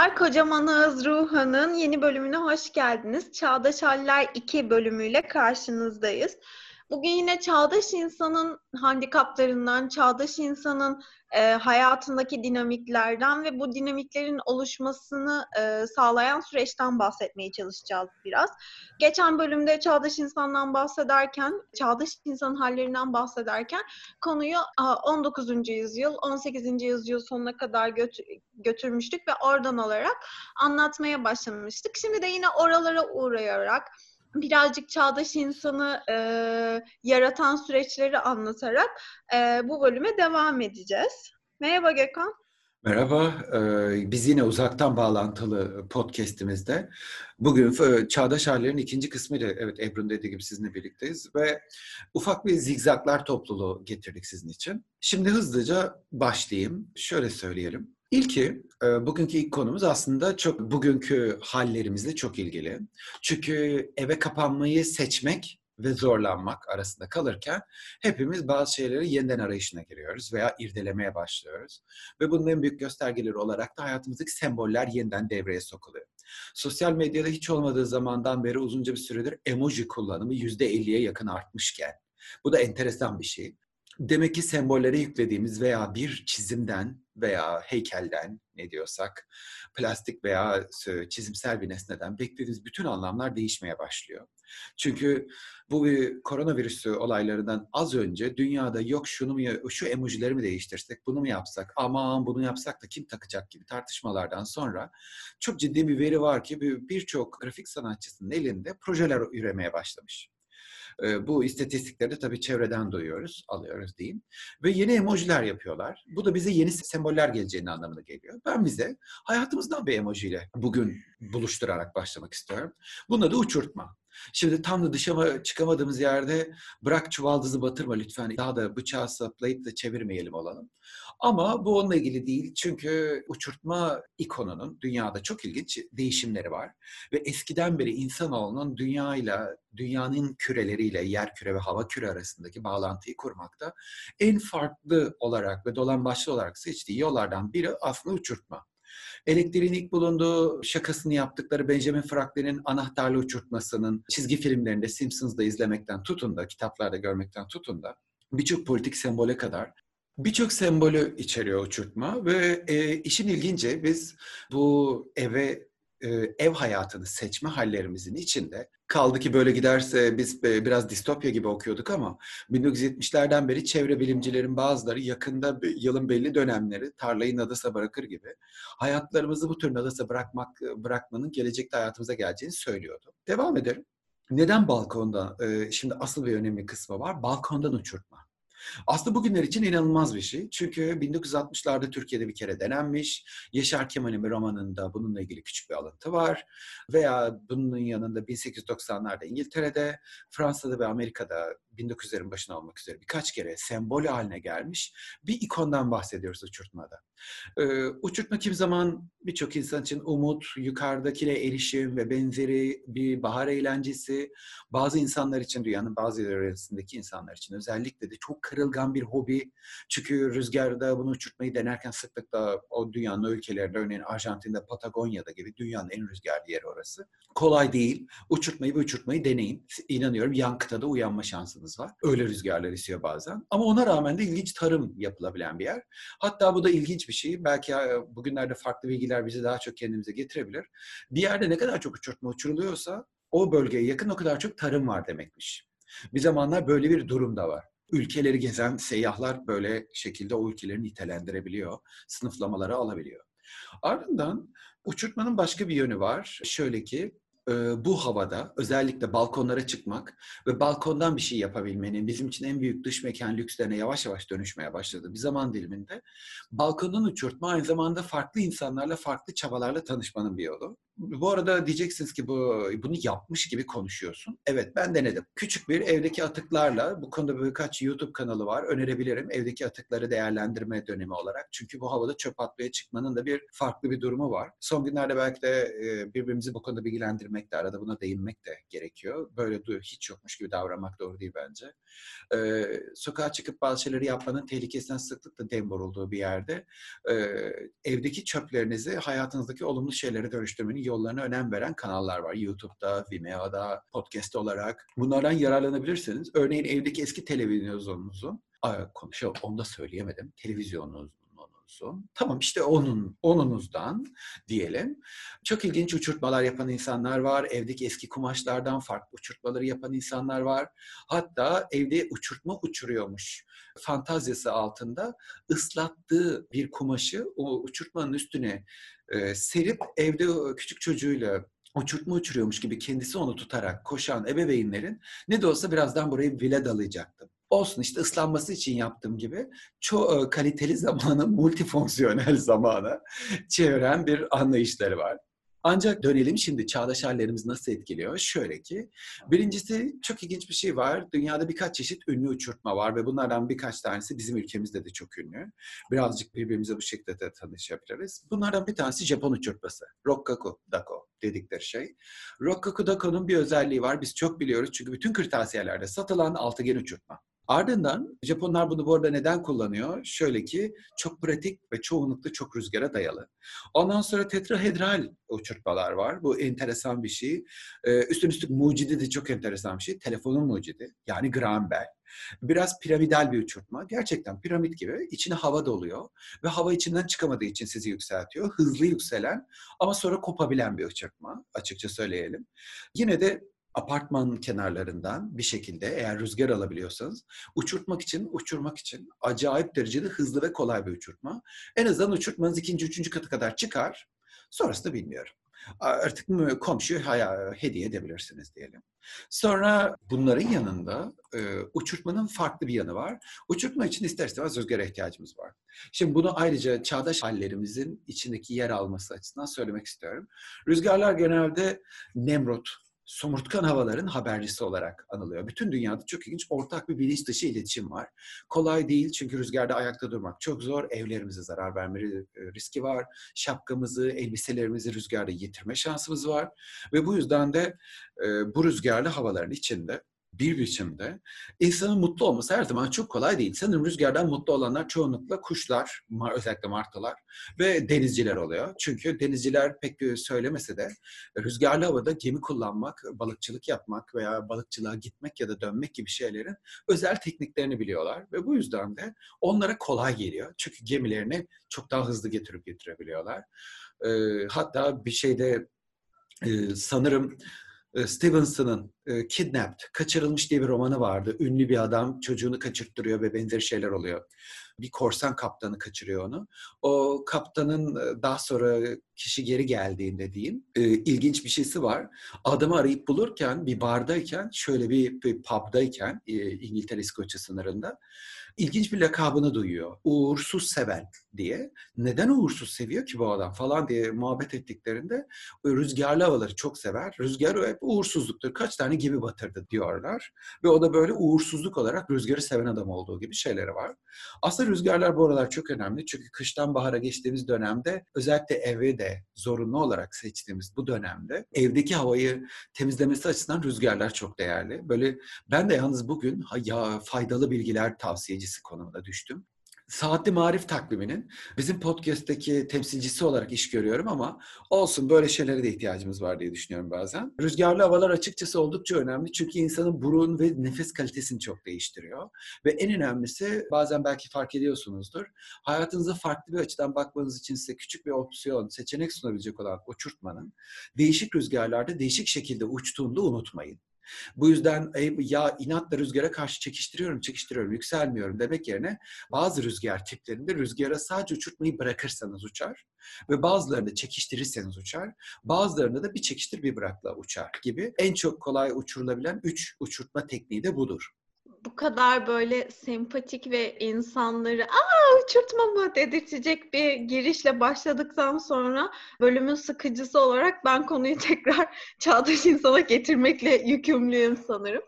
Merhabalar, Kocaman Ağız Ruhan'ın yeni bölümüne hoş geldiniz. Çağdaş Haller 2 bölümüyle karşınızdayız. Bugün yine çağdaş insanın handikaplarından, çağdaş insanın e, hayatındaki dinamiklerden ve bu dinamiklerin oluşmasını e, sağlayan süreçten bahsetmeye çalışacağız biraz. Geçen bölümde çağdaş insandan bahsederken, çağdaş insanın hallerinden bahsederken konuyu 19. yüzyıl, 18. yüzyıl sonuna kadar götür, götürmüştük ve oradan olarak anlatmaya başlamıştık. Şimdi de yine oralara uğrayarak birazcık çağdaş insanı e, yaratan süreçleri anlatarak e, bu bölüme devam edeceğiz. Merhaba Gökhan. Merhaba, biz yine uzaktan bağlantılı podcast'imizde. Bugün Çağdaş Haller'in ikinci kısmıyla, evet Ebru'nun dediği gibi sizinle birlikteyiz ve ufak bir zigzaklar topluluğu getirdik sizin için. Şimdi hızlıca başlayayım. Şöyle söyleyelim. İlki, e, bugünkü ilk konumuz aslında çok bugünkü hallerimizle çok ilgili. Çünkü eve kapanmayı seçmek ve zorlanmak arasında kalırken hepimiz bazı şeyleri yeniden arayışına giriyoruz veya irdelemeye başlıyoruz. Ve bunun en büyük göstergeleri olarak da hayatımızdaki semboller yeniden devreye sokuluyor. Sosyal medyada hiç olmadığı zamandan beri uzunca bir süredir emoji kullanımı %50'ye yakın artmışken. Bu da enteresan bir şey. Demek ki sembollere yüklediğimiz veya bir çizimden veya heykelden ne diyorsak plastik veya çizimsel bir nesneden beklediğimiz bütün anlamlar değişmeye başlıyor. Çünkü bu koronavirüsü olaylarından az önce dünyada yok şunu mu şu emojileri mi değiştirsek, bunu mu yapsak, aman bunu yapsak da kim takacak gibi tartışmalardan sonra çok ciddi bir veri var ki birçok grafik sanatçısının elinde projeler üremeye başlamış. Bu istatistikleri de tabii çevreden duyuyoruz, alıyoruz diyeyim. Ve yeni emojiler yapıyorlar. Bu da bize yeni semboller geleceğini anlamına geliyor. Ben bize hayatımızdan bir emojiyle bugün buluşturarak başlamak istiyorum. Bunun adı uçurtma. Şimdi tam da dışarı çıkamadığımız yerde bırak çuvaldızı batırma lütfen. Daha da bıçağı saplayıp da çevirmeyelim olalım. Ama bu onunla ilgili değil. Çünkü uçurtma ikonunun dünyada çok ilginç değişimleri var. Ve eskiden beri insanoğlunun dünyayla, dünyanın küreleriyle, yer küre ve hava küre arasındaki bağlantıyı kurmakta en farklı olarak ve dolan başlı olarak seçtiği yollardan biri aslında uçurtma. Elektriğin ilk bulunduğu şakasını yaptıkları Benjamin Franklin'in anahtarlı uçurtmasının çizgi filmlerinde Simpsons'da izlemekten tutun da, kitaplarda görmekten tutun da birçok politik sembole kadar birçok sembolü içeriyor uçurtma ve e, işin ilginci biz bu eve e, ev hayatını seçme hallerimizin içinde kaldı ki böyle giderse biz e, biraz distopya gibi okuyorduk ama 1970'lerden beri çevre bilimcilerin bazıları yakında yılın belli dönemleri tarlayı nadasa bırakır gibi hayatlarımızı bu tür nadasa bırakmak bırakmanın gelecekte hayatımıza geleceğini söylüyordu. Devam edelim. Neden balkonda? E, şimdi asıl bir önemli kısmı var. Balkondan uçurtma. Aslında bugünler için inanılmaz bir şey. Çünkü 1960'larda Türkiye'de bir kere denenmiş. Yaşar Kemal'in bir romanında bununla ilgili küçük bir alıntı var. Veya bunun yanında 1890'larda İngiltere'de, Fransa'da ve Amerika'da 1900'lerin başına olmak üzere birkaç kere sembol haline gelmiş bir ikondan bahsediyoruz uçurtmada. Ee, uçurtma kim zaman birçok insan için umut, yukarıdakine erişim ve benzeri bir bahar eğlencesi. Bazı insanlar için, dünyanın bazı yerlerindeki insanlar için özellikle de çok kırılgan bir hobi. Çünkü rüzgarda bunu uçurtmayı denerken sıklıkla o dünyanın ülkelerinde, örneğin Arjantin'de, Patagonya'da gibi dünyanın en rüzgarlı yeri orası. Kolay değil. Uçurtmayı ve uçurtmayı deneyin. İnanıyorum yan kıtada uyanma şansınız var. Öyle rüzgarlar esiyor bazen. Ama ona rağmen de ilginç tarım yapılabilen bir yer. Hatta bu da ilginç bir şey. Belki bugünlerde farklı bilgiler bizi daha çok kendimize getirebilir. Bir yerde ne kadar çok uçurtma uçuruluyorsa o bölgeye yakın o kadar çok tarım var demekmiş. Bir zamanlar böyle bir durum da var. Ülkeleri gezen seyyahlar böyle şekilde o ülkeleri nitelendirebiliyor, sınıflamaları alabiliyor. Ardından uçurtmanın başka bir yönü var. Şöyle ki bu havada özellikle balkonlara çıkmak ve balkondan bir şey yapabilmenin bizim için en büyük dış mekan lükslerine yavaş yavaş dönüşmeye başladı. Bir zaman diliminde balkondan uçurtma aynı zamanda farklı insanlarla farklı çabalarla tanışmanın bir yolu. Bu arada diyeceksiniz ki bu bunu yapmış gibi konuşuyorsun. Evet ben denedim. Küçük bir evdeki atıklarla bu konuda birkaç YouTube kanalı var. Önerebilirim evdeki atıkları değerlendirme dönemi olarak. Çünkü bu havada çöp atmaya çıkmanın da bir farklı bir durumu var. Son günlerde belki de birbirimizi bu konuda bilgilendirmek de arada buna değinmek de gerekiyor. Böyle hiç yokmuş gibi davranmak doğru değil bence. Ee, sokağa çıkıp bazı şeyleri yapmanın tehlikesinden sıklıkla dem vurulduğu bir yerde e, evdeki çöplerinizi hayatınızdaki olumlu şeylere dönüştürmenin yollarına önem veren kanallar var. YouTube'da, Vimeo'da, podcast olarak. Bunlardan yararlanabilirsiniz. Örneğin evdeki eski televizyonunuzun konuşalım onu da söyleyemedim. Televizyonunuz olsun. Tamam işte onun, onunuzdan diyelim. Çok ilginç uçurtmalar yapan insanlar var. Evdeki eski kumaşlardan farklı uçurtmaları yapan insanlar var. Hatta evde uçurtma uçuruyormuş fantazyası altında ıslattığı bir kumaşı o uçurtmanın üstüne e, serip evde küçük çocuğuyla uçurtma uçuruyormuş gibi kendisi onu tutarak koşan ebeveynlerin ne de olsa birazdan burayı bile dalayacaktım olsun işte ıslanması için yaptığım gibi çok e, kaliteli zamanı multifonksiyonel zamana çeviren bir anlayışları var. Ancak dönelim şimdi çağdaş hallerimiz nasıl etkiliyor? Şöyle ki, birincisi çok ilginç bir şey var. Dünyada birkaç çeşit ünlü uçurtma var ve bunlardan birkaç tanesi bizim ülkemizde de çok ünlü. Birazcık birbirimize bu şekilde de tanışabiliriz. Bunlardan bir tanesi Japon uçurtması. Rokkaku Dako dedikleri şey. Rokkaku Dako'nun bir özelliği var. Biz çok biliyoruz çünkü bütün kırtasiyelerde satılan altıgen uçurtma. Ardından Japonlar bunu bu arada neden kullanıyor? Şöyle ki çok pratik ve çoğunlukla çok rüzgara dayalı. Ondan sonra tetrahedral uçurtmalar var. Bu enteresan bir şey. Ee, üstün üstlük mucidi de çok enteresan bir şey. Telefonun mucidi yani Graham Bell. Biraz piramidal bir uçurtma. Gerçekten piramit gibi. içine hava doluyor. Ve hava içinden çıkamadığı için sizi yükseltiyor. Hızlı yükselen ama sonra kopabilen bir uçurtma. Açıkça söyleyelim. Yine de apartman kenarlarından bir şekilde eğer rüzgar alabiliyorsanız uçurtmak için, uçurmak için acayip derecede hızlı ve kolay bir uçurtma. En azından uçurtmanız ikinci, üçüncü katı kadar çıkar. Sonrası da bilmiyorum. Artık komşuyu hediye edebilirsiniz diyelim. Sonra bunların yanında e, uçurtmanın farklı bir yanı var. Uçurtma için ister istemez rüzgara ihtiyacımız var. Şimdi bunu ayrıca çağdaş hallerimizin içindeki yer alması açısından söylemek istiyorum. Rüzgarlar genelde Nemrut, somurtkan havaların habercisi olarak anılıyor. Bütün dünyada çok ilginç ortak bir bilinç dışı iletişim var. Kolay değil çünkü rüzgarda ayakta durmak çok zor. Evlerimize zarar verme riski var. Şapkamızı, elbiselerimizi rüzgarda yitirme şansımız var. Ve bu yüzden de e, bu rüzgarlı havaların içinde bir biçimde insanın mutlu olması her zaman çok kolay değil. Sanırım rüzgardan mutlu olanlar çoğunlukla kuşlar, özellikle martılar ve denizciler oluyor. Çünkü denizciler pek söylemese de rüzgarlı havada gemi kullanmak, balıkçılık yapmak veya balıkçılığa gitmek ya da dönmek gibi şeylerin özel tekniklerini biliyorlar. Ve bu yüzden de onlara kolay geliyor. Çünkü gemilerini çok daha hızlı getirip getirebiliyorlar. Hatta bir şeyde sanırım e, Stevenson'ın e, Kidnapped, Kaçırılmış diye bir romanı vardı. Ünlü bir adam çocuğunu kaçırttırıyor ve benzeri şeyler oluyor. Bir korsan kaptanı kaçırıyor onu. O kaptanın e, daha sonra kişi geri geldiğinde diyeyim, ilginç bir şeysi var. Adamı arayıp bulurken, bir bardayken, şöyle bir, bir pub'dayken İngiltere İskoçya sınırında ilginç bir lakabını duyuyor. Uğursuz seven diye. Neden uğursuz seviyor ki bu adam falan diye muhabbet ettiklerinde rüzgarlı havaları çok sever. Rüzgar hep uğursuzluktur. Kaç tane gemi batırdı diyorlar. Ve o da böyle uğursuzluk olarak rüzgarı seven adam olduğu gibi şeyleri var. Aslında rüzgarlar bu aralar çok önemli. Çünkü kıştan bahara geçtiğimiz dönemde özellikle eve de zorunlu olarak seçtiğimiz bu dönemde evdeki havayı temizlemesi açısından rüzgarlar çok değerli. Böyle ben de yalnız bugün ya faydalı bilgiler tavsiyecisi konumunda düştüm. Saatli Marif takviminin bizim podcast'teki temsilcisi olarak iş görüyorum ama olsun böyle şeylere de ihtiyacımız var diye düşünüyorum bazen. Rüzgarlı havalar açıkçası oldukça önemli çünkü insanın burun ve nefes kalitesini çok değiştiriyor. Ve en önemlisi bazen belki fark ediyorsunuzdur. Hayatınıza farklı bir açıdan bakmanız için size küçük bir opsiyon, seçenek sunabilecek olan uçurtmanın değişik rüzgarlarda değişik şekilde uçtuğunu unutmayın. Bu yüzden ya inatla rüzgara karşı çekiştiriyorum, çekiştiriyorum, yükselmiyorum demek yerine bazı rüzgar tiplerinde rüzgara sadece uçurtmayı bırakırsanız uçar ve bazılarını çekiştirirseniz uçar, bazılarında da bir çekiştir bir bırakla uçar gibi en çok kolay uçurulabilen üç uçurtma tekniği de budur. Bu kadar böyle sempatik ve insanları aa uçurtma mı dedirtecek bir girişle başladıktan sonra bölümün sıkıcısı olarak ben konuyu tekrar çağdaş insana getirmekle yükümlüyüm sanırım.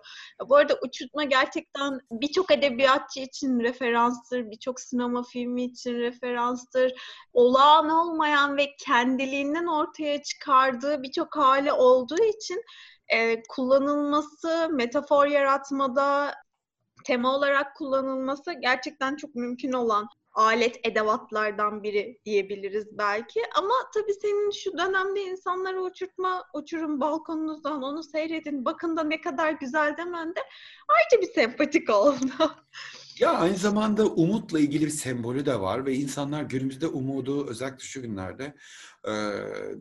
Bu arada uçurtma gerçekten birçok edebiyatçı için referanstır, birçok sinema filmi için referanstır. Olağan olmayan ve kendiliğinden ortaya çıkardığı birçok hali olduğu için e, kullanılması, metafor yaratmada, tema olarak kullanılması gerçekten çok mümkün olan alet edevatlardan biri diyebiliriz belki. Ama tabii senin şu dönemde insanları uçurtma, uçurun balkonunuzdan onu seyredin, bakın da ne kadar güzel demen de ayrıca bir sempatik oldu. Ya aynı zamanda umutla ilgili bir sembolü de var ve insanlar günümüzde umudu özellikle şu günlerde e,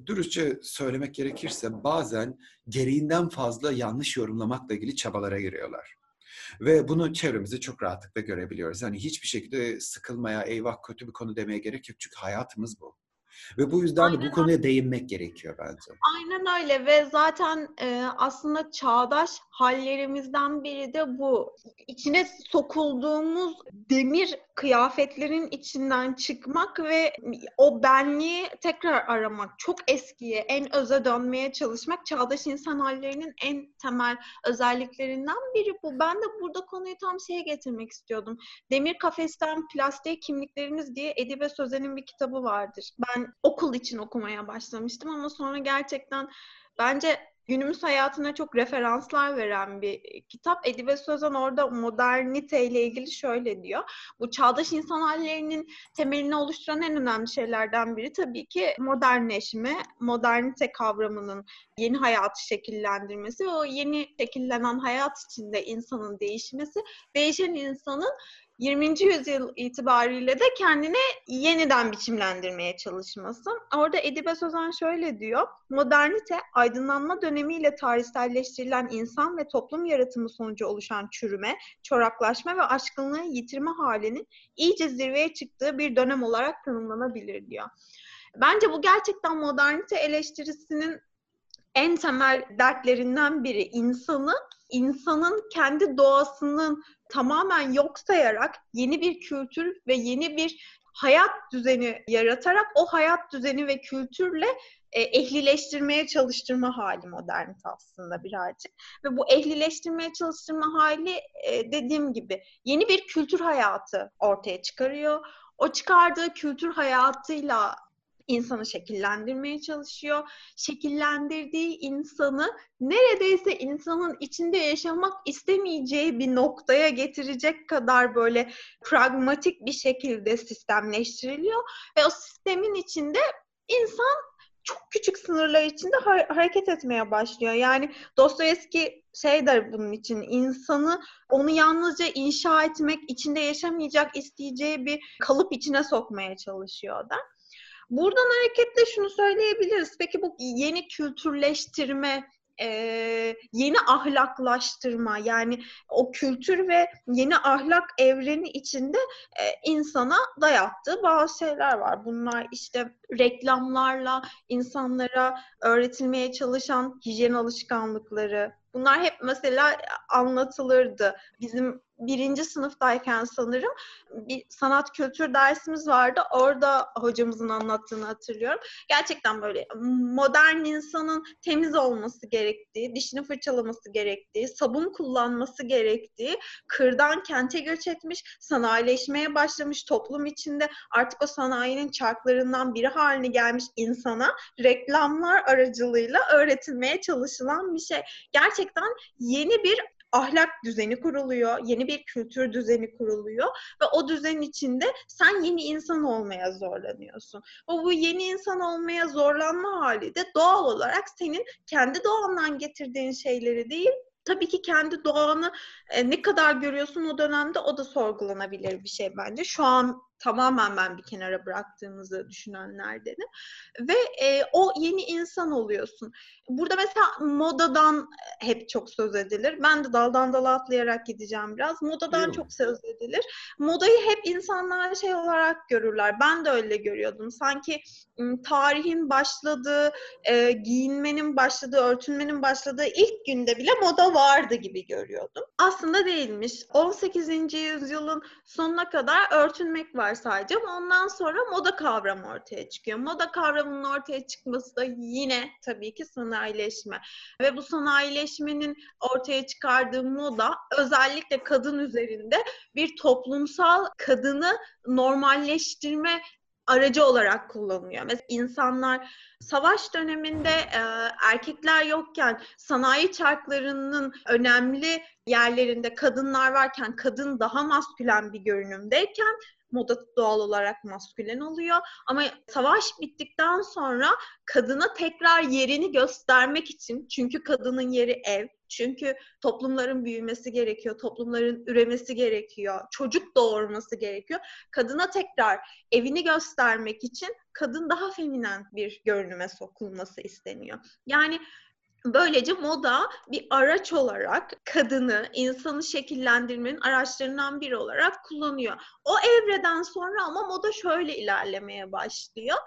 dürüstçe söylemek gerekirse bazen gereğinden fazla yanlış yorumlamakla ilgili çabalara giriyorlar. Ve bunu çevremizde çok rahatlıkla görebiliyoruz. Yani hiçbir şekilde sıkılmaya, eyvah kötü bir konu demeye gerek yok. Çünkü hayatımız bu. Ve bu yüzden de bu konuya değinmek gerekiyor bence. Aynen öyle ve zaten e, aslında çağdaş hallerimizden biri de bu. İçine sokulduğumuz demir kıyafetlerin içinden çıkmak ve o benliği tekrar aramak, çok eskiye, en öze dönmeye çalışmak çağdaş insan hallerinin en temel özelliklerinden biri bu. Ben de burada konuyu tam şeye getirmek istiyordum. Demir kafesten plastiğe kimliklerimiz diye Edibe Sözen'in bir kitabı vardır. Ben okul için okumaya başlamıştım ama sonra gerçekten bence günümüz hayatına çok referanslar veren bir kitap. Edibe Sözen orada modernite ile ilgili şöyle diyor. Bu çağdaş insan hallerinin temelini oluşturan en önemli şeylerden biri tabii ki modernleşme, modernite kavramının yeni hayatı şekillendirmesi ve o yeni şekillenen hayat içinde insanın değişmesi, değişen insanın 20. yüzyıl itibariyle de kendini yeniden biçimlendirmeye çalışması. Orada Edibe Sözen şöyle diyor. Modernite, aydınlanma dönemiyle tarihselleştirilen insan ve toplum yaratımı sonucu oluşan çürüme, çoraklaşma ve aşkınlığı yitirme halinin iyice zirveye çıktığı bir dönem olarak tanımlanabilir diyor. Bence bu gerçekten modernite eleştirisinin en temel dertlerinden biri insanı insanın kendi doğasının tamamen yok sayarak yeni bir kültür ve yeni bir hayat düzeni yaratarak o hayat düzeni ve kültürle e, ehlileştirmeye çalıştırma hali modernite aslında birazcık. Ve bu ehlileştirmeye çalıştırma hali e, dediğim gibi yeni bir kültür hayatı ortaya çıkarıyor. O çıkardığı kültür hayatıyla insanı şekillendirmeye çalışıyor. Şekillendirdiği insanı neredeyse insanın içinde yaşamak istemeyeceği bir noktaya getirecek kadar böyle pragmatik bir şekilde sistemleştiriliyor ve o sistemin içinde insan çok küçük sınırlar içinde ha- hareket etmeye başlıyor. Yani Dostoyevski şey der bunun için insanı onu yalnızca inşa etmek, içinde yaşamayacak isteyeceği bir kalıp içine sokmaya çalışıyor da. Buradan hareketle şunu söyleyebiliriz. Peki bu yeni kültürleştirme, e, yeni ahlaklaştırma yani o kültür ve yeni ahlak evreni içinde e, insana dayattığı bazı şeyler var. Bunlar işte reklamlarla insanlara öğretilmeye çalışan hijyen alışkanlıkları. Bunlar hep mesela anlatılırdı. Bizim birinci sınıftayken sanırım bir sanat kültür dersimiz vardı. Orada hocamızın anlattığını hatırlıyorum. Gerçekten böyle modern insanın temiz olması gerektiği, dişini fırçalaması gerektiği, sabun kullanması gerektiği, kırdan kente göç etmiş, sanayileşmeye başlamış toplum içinde artık o sanayinin çarklarından biri haline gelmiş insana reklamlar aracılığıyla öğretilmeye çalışılan bir şey. Gerçekten yeni bir ahlak düzeni kuruluyor, yeni bir kültür düzeni kuruluyor ve o düzen içinde sen yeni insan olmaya zorlanıyorsun. O bu yeni insan olmaya zorlanma hali de doğal olarak senin kendi doğandan getirdiğin şeyleri değil, tabii ki kendi doğanı e, ne kadar görüyorsun o dönemde o da sorgulanabilir bir şey bence. Şu an tamamen ben bir kenara bıraktığımızı düşünenlerdenim. Ve e, o yeni insan oluyorsun. Burada mesela modadan hep çok söz edilir. Ben de daldan dala atlayarak gideceğim biraz. Modadan Yok. çok söz edilir. Modayı hep insanlar şey olarak görürler. Ben de öyle görüyordum. Sanki tarihin başladığı, e, giyinmenin başladığı, örtünmenin başladığı ilk günde bile moda vardı gibi görüyordum. Aslında değilmiş. 18. yüzyılın sonuna kadar örtünmek var sadece ama ondan sonra moda kavramı ortaya çıkıyor. Moda kavramının ortaya çıkması da yine tabii ki sanayileşme. Ve bu sanayileşmenin ortaya çıkardığı moda özellikle kadın üzerinde bir toplumsal kadını normalleştirme aracı olarak kullanılıyor. Mesela insanlar savaş döneminde e, erkekler yokken sanayi çarklarının önemli yerlerinde kadınlar varken kadın daha maskülen bir görünümdeyken moda doğal olarak maskülen oluyor. Ama savaş bittikten sonra kadına tekrar yerini göstermek için çünkü kadının yeri ev, çünkü toplumların büyümesi gerekiyor, toplumların üremesi gerekiyor, çocuk doğurması gerekiyor. Kadına tekrar evini göstermek için kadın daha feminen bir görünüme sokulması isteniyor. Yani Böylece moda bir araç olarak kadını, insanı şekillendirmenin araçlarından biri olarak kullanıyor. O evreden sonra ama moda şöyle ilerlemeye başlıyor.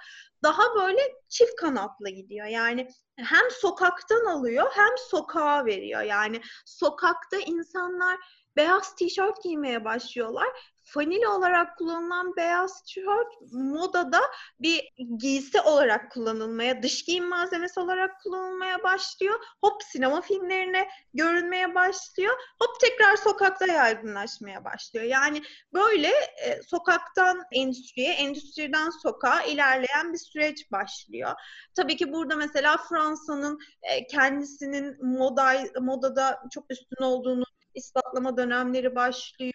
Daha böyle çift kanatlı gidiyor. Yani hem sokaktan alıyor hem sokağa veriyor. Yani sokakta insanlar beyaz tişört giymeye başlıyorlar fanile olarak kullanılan beyaz tişört modada bir giysi olarak kullanılmaya, dış giyim malzemesi olarak kullanılmaya başlıyor. Hop sinema filmlerine görünmeye başlıyor. Hop tekrar sokakta yaygınlaşmaya başlıyor. Yani böyle e, sokaktan endüstriye, endüstriden sokağa ilerleyen bir süreç başlıyor. Tabii ki burada mesela Fransa'nın e, kendisinin moda modada çok üstün olduğunu ispatlama dönemleri başlıyor.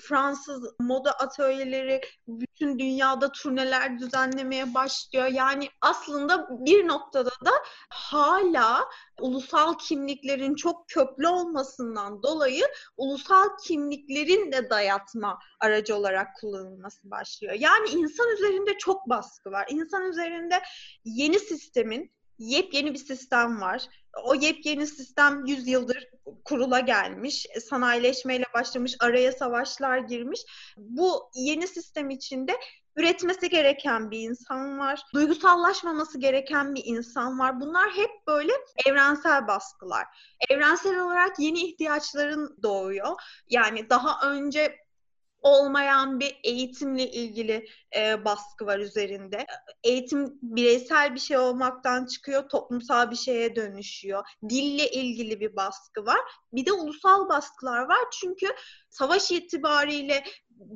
Fransız moda atölyeleri bütün dünyada turneler düzenlemeye başlıyor. Yani aslında bir noktada da hala ulusal kimliklerin çok köklü olmasından dolayı ulusal kimliklerin de dayatma aracı olarak kullanılması başlıyor. Yani insan üzerinde çok baskı var. İnsan üzerinde yeni sistemin yepyeni bir sistem var. O yepyeni sistem 100 yıldır kurula gelmiş. Sanayileşmeyle başlamış, araya savaşlar girmiş. Bu yeni sistem içinde üretmesi gereken bir insan var. Duygusallaşmaması gereken bir insan var. Bunlar hep böyle evrensel baskılar. Evrensel olarak yeni ihtiyaçların doğuyor. Yani daha önce olmayan bir eğitimle ilgili e, baskı var üzerinde. Eğitim bireysel bir şey olmaktan çıkıyor, toplumsal bir şeye dönüşüyor. Dille ilgili bir baskı var. Bir de ulusal baskılar var çünkü savaş itibariyle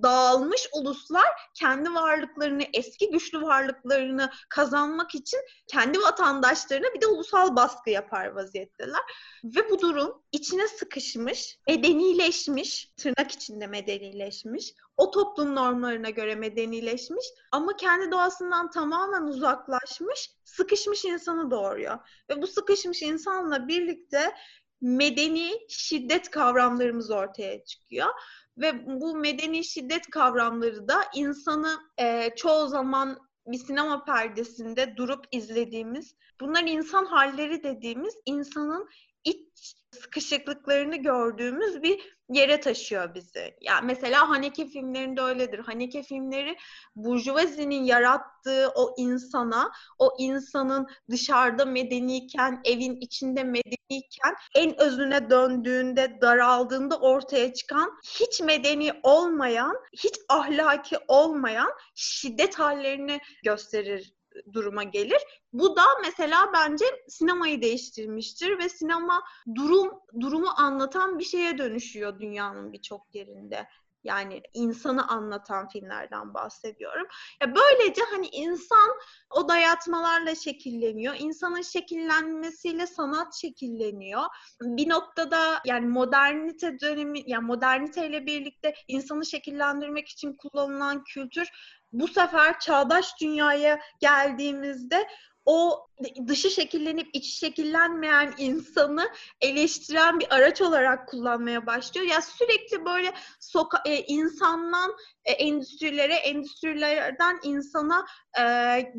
dağılmış uluslar kendi varlıklarını, eski güçlü varlıklarını kazanmak için kendi vatandaşlarına bir de ulusal baskı yapar vaziyetteler. Ve bu durum içine sıkışmış, medenileşmiş, tırnak içinde medenileşmiş, o toplum normlarına göre medenileşmiş ama kendi doğasından tamamen uzaklaşmış, sıkışmış insanı doğuruyor. Ve bu sıkışmış insanla birlikte medeni şiddet kavramlarımız ortaya çıkıyor. Ve bu medeni şiddet kavramları da insanı e, çoğu zaman bir sinema perdesinde durup izlediğimiz, bunlar insan halleri dediğimiz insanın iç sıkışıklıklarını gördüğümüz bir yere taşıyor bizi. Yani mesela Haneke filmlerinde öyledir. Haneke filmleri burjuvazinin yarattığı o insana, o insanın dışarıda medeniyken, evin içinde medeniyken en özüne döndüğünde, daraldığında ortaya çıkan hiç medeni olmayan, hiç ahlaki olmayan şiddet hallerini gösterir duruma gelir. Bu da mesela bence sinemayı değiştirmiştir ve sinema durum durumu anlatan bir şeye dönüşüyor dünyanın birçok yerinde. Yani insanı anlatan filmlerden bahsediyorum. Ya böylece hani insan o dayatmalarla şekilleniyor. İnsanın şekillenmesiyle sanat şekilleniyor. Bir noktada yani modernite dönemi yani moderniteyle birlikte insanı şekillendirmek için kullanılan kültür bu sefer çağdaş dünyaya geldiğimizde o dışı şekillenip içi şekillenmeyen insanı eleştiren bir araç olarak kullanmaya başlıyor. Ya sürekli böyle soka e, insandan e, endüstrilere, endüstrilerden insana e,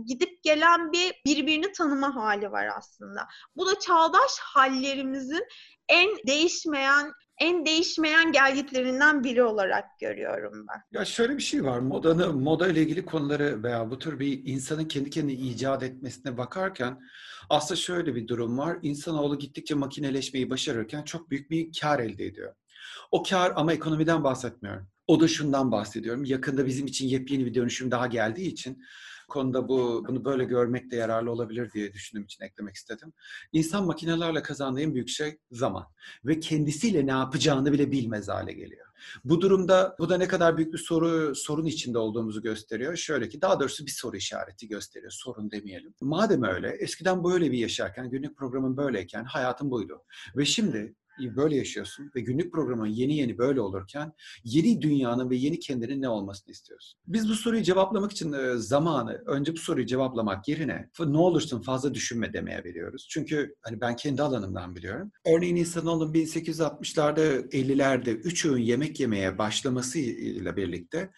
gidip gelen bir birbirini tanıma hali var aslında. Bu da çağdaş hallerimizin en değişmeyen en değişmeyen gelgitlerinden biri olarak görüyorum ben. Ya şöyle bir şey var. Modanı, moda ile ilgili konuları veya bu tür bir insanın kendi kendini icat etmesine bakarken aslında şöyle bir durum var. İnsanoğlu gittikçe makineleşmeyi başarırken çok büyük bir kar elde ediyor. O kar ama ekonomiden bahsetmiyorum. O da şundan bahsediyorum. Yakında bizim için yepyeni bir dönüşüm daha geldiği için konuda bu bunu böyle görmek de yararlı olabilir diye düşündüğüm için eklemek istedim. İnsan makinelerle kazandığı en büyük şey zaman ve kendisiyle ne yapacağını bile bilmez hale geliyor. Bu durumda bu da ne kadar büyük bir soru sorun içinde olduğumuzu gösteriyor. Şöyle ki daha doğrusu bir soru işareti gösteriyor. Sorun demeyelim. Madem öyle eskiden böyle bir yaşarken günlük programın böyleyken hayatım buydu. Ve şimdi böyle yaşıyorsun ve günlük programın yeni yeni böyle olurken yeni dünyanın ve yeni kendinin ne olmasını istiyorsun? Biz bu soruyu cevaplamak için e, zamanı önce bu soruyu cevaplamak yerine ne olursun fazla düşünme demeye veriyoruz. Çünkü hani ben kendi alanımdan biliyorum. Örneğin insanoğlunun 1860'larda 50'lerde 3 öğün yemek yemeye başlamasıyla birlikte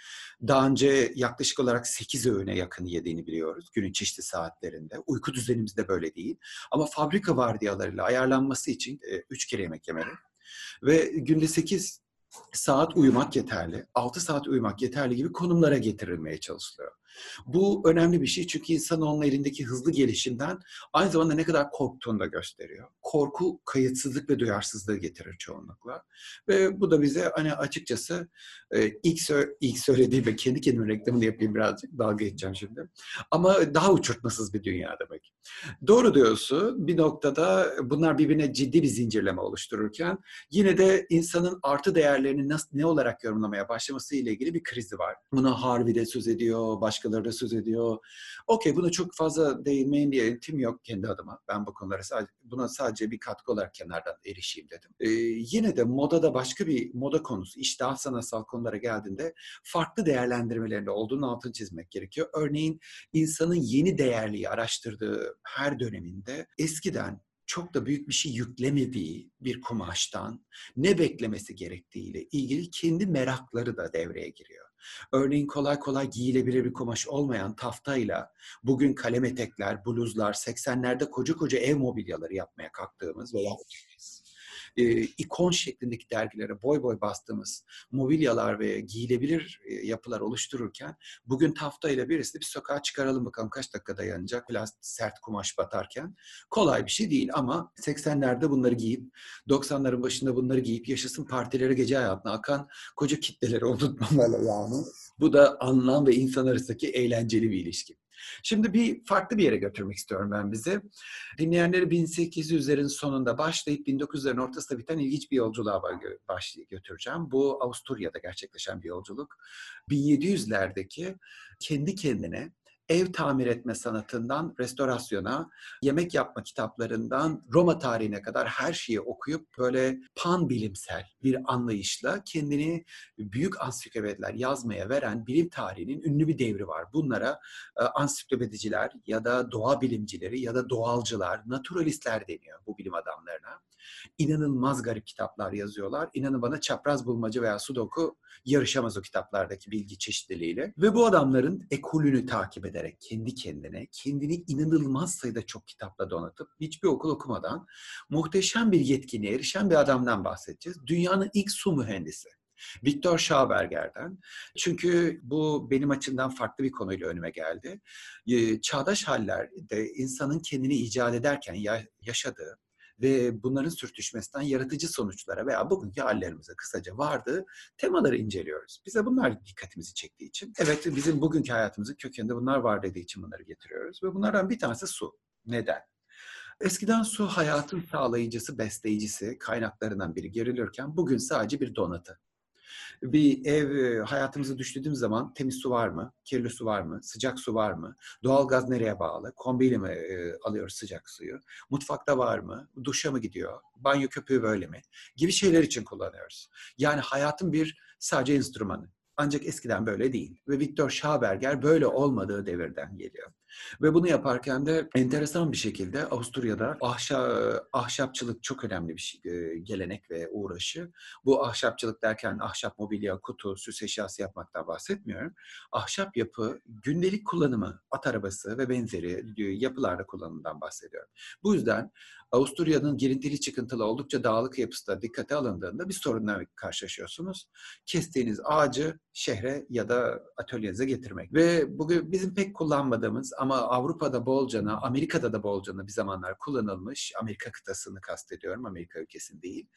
daha önce yaklaşık olarak 8 öğüne yakın yediğini biliyoruz günün çeşitli saatlerinde. Uyku düzenimiz de böyle değil. Ama fabrika vardiyalarıyla ayarlanması için 3 e, kere yemek yemeli. Ve günde 8 saat uyumak yeterli, 6 saat uyumak yeterli gibi konumlara getirilmeye çalışılıyor. Bu önemli bir şey çünkü insan onun elindeki hızlı gelişimden aynı zamanda ne kadar korktuğunu da gösteriyor. Korku kayıtsızlık ve duyarsızlığı getirir çoğunlukla. Ve bu da bize hani açıkçası e, ilk, sö- ilk söylediğim ve kendi kendimin reklamını yapayım birazcık dalga geçeceğim şimdi. Ama daha uçurtmasız bir dünya demek. Doğru diyorsun. Bir noktada bunlar birbirine ciddi bir zincirleme oluştururken yine de insanın artı değerlerini nasıl ne olarak yorumlamaya başlaması ile ilgili bir krizi var. Buna Harvey de söz ediyor, başkaları söz ediyor. Okey buna çok fazla değinmeyin diye eğitim yok kendi adıma. Ben bu konulara sadece, buna sadece bir katkı olarak kenardan erişeyim dedim. Ee, yine de modada başka bir moda konusu, iş daha sanatsal konulara geldiğinde farklı değerlendirmelerinde olduğunu altını çizmek gerekiyor. Örneğin insanın yeni değerliği araştırdığı her döneminde eskiden çok da büyük bir şey yüklemediği bir kumaştan ne beklemesi gerektiğiyle ilgili kendi merakları da devreye giriyor. Örneğin kolay kolay giyilebilir bir kumaş olmayan taftayla bugün kalem etekler, bluzlar, 80'lerde koca koca ev mobilyaları yapmaya kalktığımız ve yaptığımız e, ikon şeklindeki dergilere boy boy bastığımız mobilyalar ve giyilebilir e, yapılar oluştururken bugün tafta ile birisi bir sokağa çıkaralım bakalım kaç dakika dayanacak plastik sert kumaş batarken kolay bir şey değil ama 80'lerde bunları giyip 90'ların başında bunları giyip yaşasın partileri gece hayatına akan koca kitleleri unutmamalı yani. Bu da anlam ve insan arasındaki eğlenceli bir ilişki. Şimdi bir farklı bir yere götürmek istiyorum ben bizi. Dinleyenleri 1800'lerin sonunda başlayıp 1900'lerin ortasında biten ilginç bir yolculuğa başlayıp götüreceğim. Bu Avusturya'da gerçekleşen bir yolculuk. 1700'lerdeki kendi kendine ev tamir etme sanatından restorasyona, yemek yapma kitaplarından Roma tarihine kadar her şeyi okuyup böyle pan bilimsel bir anlayışla kendini büyük ansiklopediler yazmaya veren bilim tarihinin ünlü bir devri var. Bunlara e, ansiklopediciler ya da doğa bilimcileri ya da doğalcılar, naturalistler deniyor bu bilim adamlarına. İnanılmaz garip kitaplar yazıyorlar. İnanın bana çapraz bulmaca veya sudoku yarışamaz o kitaplardaki bilgi çeşitliliğiyle. Ve bu adamların ekolünü takip ederek kendi kendine, kendini inanılmaz sayıda çok kitapla donatıp hiçbir okul okumadan muhteşem bir yetkinliğe erişen bir adamdan bahsedeceğiz. Dünyanın ilk su mühendisi. Viktor Schauberger'den. Çünkü bu benim açımdan farklı bir konuyla önüme geldi. Çağdaş hallerde insanın kendini icat ederken yaşadığı ve bunların sürtüşmesinden yaratıcı sonuçlara veya bugünkü hallerimize kısaca vardığı temaları inceliyoruz. Bize bunlar dikkatimizi çektiği için, evet bizim bugünkü hayatımızın kökeninde bunlar var dediği için bunları getiriyoruz. Ve bunlardan bir tanesi su. Neden? Eskiden su hayatın sağlayıcısı, besleyicisi, kaynaklarından biri görülürken bugün sadece bir donatı bir ev hayatımıza düştüğümüz zaman temiz su var mı? Kirli su var mı? Sıcak su var mı? Doğalgaz nereye bağlı? Kombiyle mi alıyoruz sıcak suyu? Mutfakta var mı? Duşa mı gidiyor? Banyo köpüğü böyle mi? Gibi şeyler için kullanıyoruz. Yani hayatın bir sadece enstrümanı. Ancak eskiden böyle değil. Ve Viktor Schauberger böyle olmadığı devirden geliyor. Ve bunu yaparken de enteresan bir şekilde Avusturya'da ahşa, ahşapçılık çok önemli bir şey, gelenek ve uğraşı. Bu ahşapçılık derken ahşap mobilya, kutu, süs eşyası yapmaktan bahsetmiyorum. Ahşap yapı, gündelik kullanımı, at arabası ve benzeri yapılarda kullanımından bahsediyorum. Bu yüzden Avusturya'nın girintili çıkıntılı oldukça dağlık yapısı da dikkate alındığında bir sorunla karşılaşıyorsunuz. Kestiğiniz ağacı şehre ya da atölyenize getirmek. Ve bugün bizim pek kullanmadığımız ama Avrupa'da bolcana, Amerika'da da bolcana bir zamanlar kullanılmış, Amerika kıtasını kastediyorum, Amerika ülkesini değil,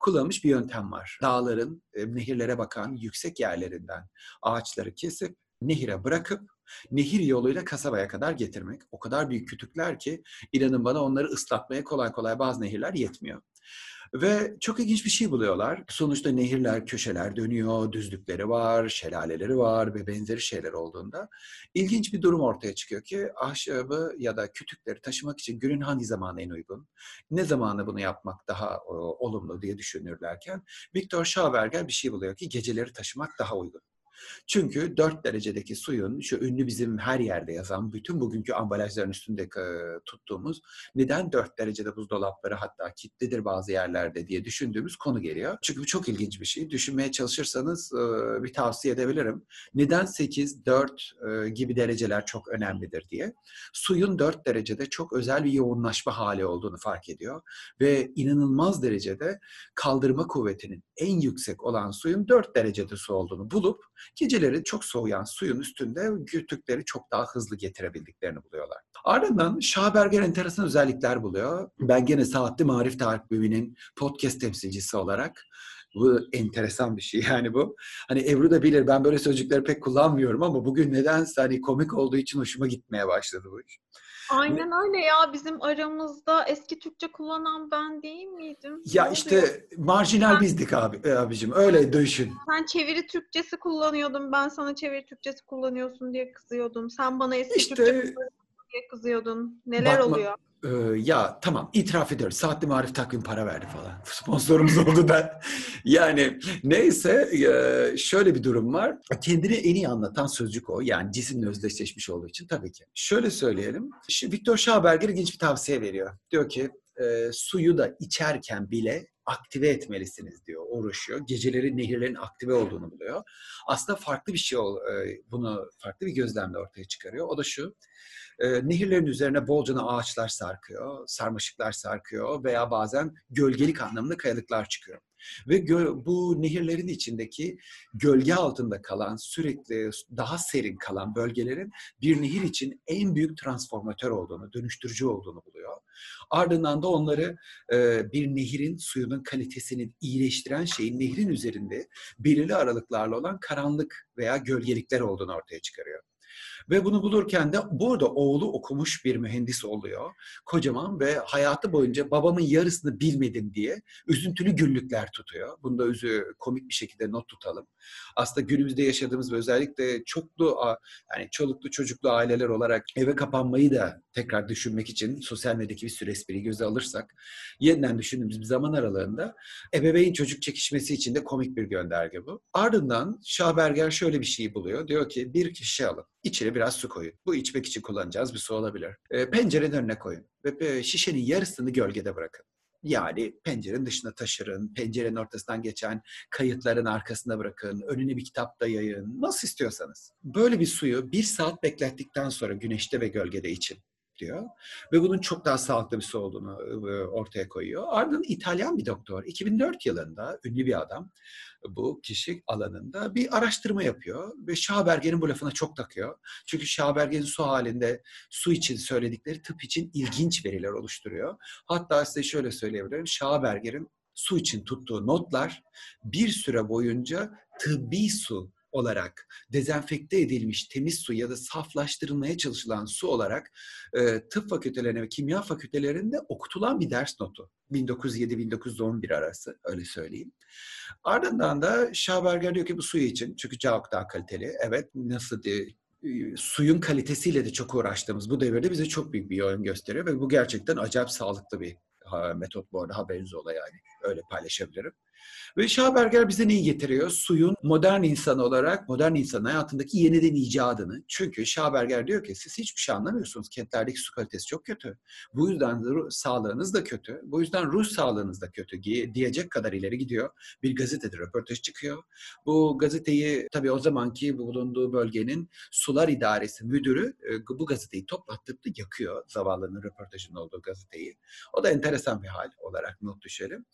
kullanılmış bir yöntem var. Dağların, e, nehirlere bakan yüksek yerlerinden ağaçları kesip nehire bırakıp nehir yoluyla kasabaya kadar getirmek. O kadar büyük kütükler ki inanın bana onları ıslatmaya kolay kolay bazı nehirler yetmiyor. Ve çok ilginç bir şey buluyorlar. Sonuçta nehirler, köşeler dönüyor, düzlükleri var, şelaleleri var ve benzeri şeyler olduğunda ilginç bir durum ortaya çıkıyor ki ahşabı ya da kütükleri taşımak için günün hangi zamanı en uygun, ne zamanı bunu yapmak daha o, olumlu diye düşünürlerken Viktor Schauberger bir şey buluyor ki geceleri taşımak daha uygun. Çünkü 4 derecedeki suyun şu ünlü bizim her yerde yazan bütün bugünkü ambalajların üstünde tuttuğumuz neden 4 derecede buzdolapları hatta kilitlidir bazı yerlerde diye düşündüğümüz konu geliyor. Çünkü bu çok ilginç bir şey. Düşünmeye çalışırsanız bir tavsiye edebilirim. Neden 8, 4 gibi dereceler çok önemlidir diye. Suyun 4 derecede çok özel bir yoğunlaşma hali olduğunu fark ediyor ve inanılmaz derecede kaldırma kuvvetinin en yüksek olan suyun 4 derecede su olduğunu bulup Geceleri çok soğuyan suyun üstünde kütükleri çok daha hızlı getirebildiklerini buluyorlar. Ardından Schauberger enteresan özellikler buluyor. Ben gene Saatli Marif Takvibi'nin podcast temsilcisi olarak bu enteresan bir şey yani bu. Hani Ebru da bilir ben böyle sözcükleri pek kullanmıyorum ama bugün nedense hani komik olduğu için hoşuma gitmeye başladı bu iş. Aynen öyle ya bizim aramızda eski Türkçe kullanan ben değil miydim? Ya ne işte oluyor? marjinal sen, bizdik abi e, abicim öyle düşün. Sen çeviri Türkçesi kullanıyordun ben sana çeviri Türkçesi kullanıyorsun diye kızıyordum. Sen bana eski işte, Türkçe diye kızıyordun. Neler bakma, oluyor? Ee, ya tamam itiraf ediyoruz. Saatli Marif Takvim para verdi falan. Sponsorumuz oldu da. yani neyse e, şöyle bir durum var. Kendini en iyi anlatan sözcük o. Yani cisimle özdeşleşmiş olduğu için tabii ki. Şöyle söyleyelim. Şimdi Viktor Schauberger ilginç bir tavsiye veriyor. Diyor ki e, suyu da içerken bile aktive etmelisiniz diyor, uğraşıyor. Geceleri nehirlerin aktive olduğunu buluyor. Aslında farklı bir şey ol, e, bunu farklı bir gözlemle ortaya çıkarıyor. O da şu, e, nehirlerin üzerine bolcana ağaçlar sarkıyor, sarmaşıklar sarkıyor veya bazen gölgelik anlamında kayalıklar çıkıyor. Ve gö- bu nehirlerin içindeki gölge altında kalan, sürekli daha serin kalan bölgelerin bir nehir için en büyük transformatör olduğunu, dönüştürücü olduğunu buluyor. Ardından da onları e, bir nehirin suyunun kalitesini iyileştiren şeyin nehrin üzerinde belirli aralıklarla olan karanlık veya gölgelikler olduğunu ortaya çıkarıyor. Ve bunu bulurken de burada oğlu okumuş bir mühendis oluyor. Kocaman ve hayatı boyunca babamın yarısını bilmedim diye üzüntülü günlükler tutuyor. Bunda üzü komik bir şekilde not tutalım. Aslında günümüzde yaşadığımız ve özellikle çoklu yani çoluklu çocuklu aileler olarak eve kapanmayı da tekrar düşünmek için sosyal medyadaki bir sürü espriyi göze alırsak yeniden düşündüğümüz bir zaman aralığında ebeveyn çocuk çekişmesi için de komik bir gönderge bu. Ardından Şahberger şöyle bir şey buluyor. Diyor ki bir kişi alın. İçine biraz su koyun. Bu içmek için kullanacağız bir su olabilir. E, pencerenin önüne koyun ve şişenin yarısını gölgede bırakın. Yani pencerenin dışına taşırın, pencerenin ortasından geçen kayıtların arkasında bırakın, önüne bir kitap da yayın, nasıl istiyorsanız. Böyle bir suyu bir saat beklettikten sonra güneşte ve gölgede için diyor. Ve bunun çok daha sağlıklı bir su olduğunu ortaya koyuyor. Ardından İtalyan bir doktor 2004 yılında ünlü bir adam bu kişi alanında bir araştırma yapıyor ve Şaberger'in bu lafına çok takıyor. Çünkü Şaberger'in su halinde su için söyledikleri tıp için ilginç veriler oluşturuyor. Hatta size şöyle söyleyebilirim. Şaberger'in su için tuttuğu notlar bir süre boyunca tıbbi su olarak dezenfekte edilmiş temiz su ya da saflaştırılmaya çalışılan su olarak e, tıp fakültelerine ve kimya fakültelerinde okutulan bir ders notu. 1907-1911 arası öyle söyleyeyim. Ardından da Schauberger diyor ki bu suyu için çünkü çok daha kaliteli. Evet nasıl diye suyun kalitesiyle de çok uğraştığımız bu devirde bize çok büyük bir yön gösteriyor ve bu gerçekten acayip sağlıklı bir metot bu arada haberiniz ola yani öyle paylaşabilirim. Ve Schauberger bize neyi getiriyor? Suyun modern insan olarak, modern insanın hayatındaki yeniden icadını. Çünkü Schauberger diyor ki siz hiçbir şey anlamıyorsunuz. Kentlerdeki su kalitesi çok kötü. Bu yüzden sağlığınız da kötü. Bu yüzden ruh sağlığınız da kötü diyecek kadar ileri gidiyor. Bir gazetede röportaj çıkıyor. Bu gazeteyi tabii o zamanki bulunduğu bölgenin sular idaresi müdürü e, bu gazeteyi toplattırıp da yakıyor. Zavallının röportajının olduğu gazeteyi. O da enteresan bir hal olarak not düşelim.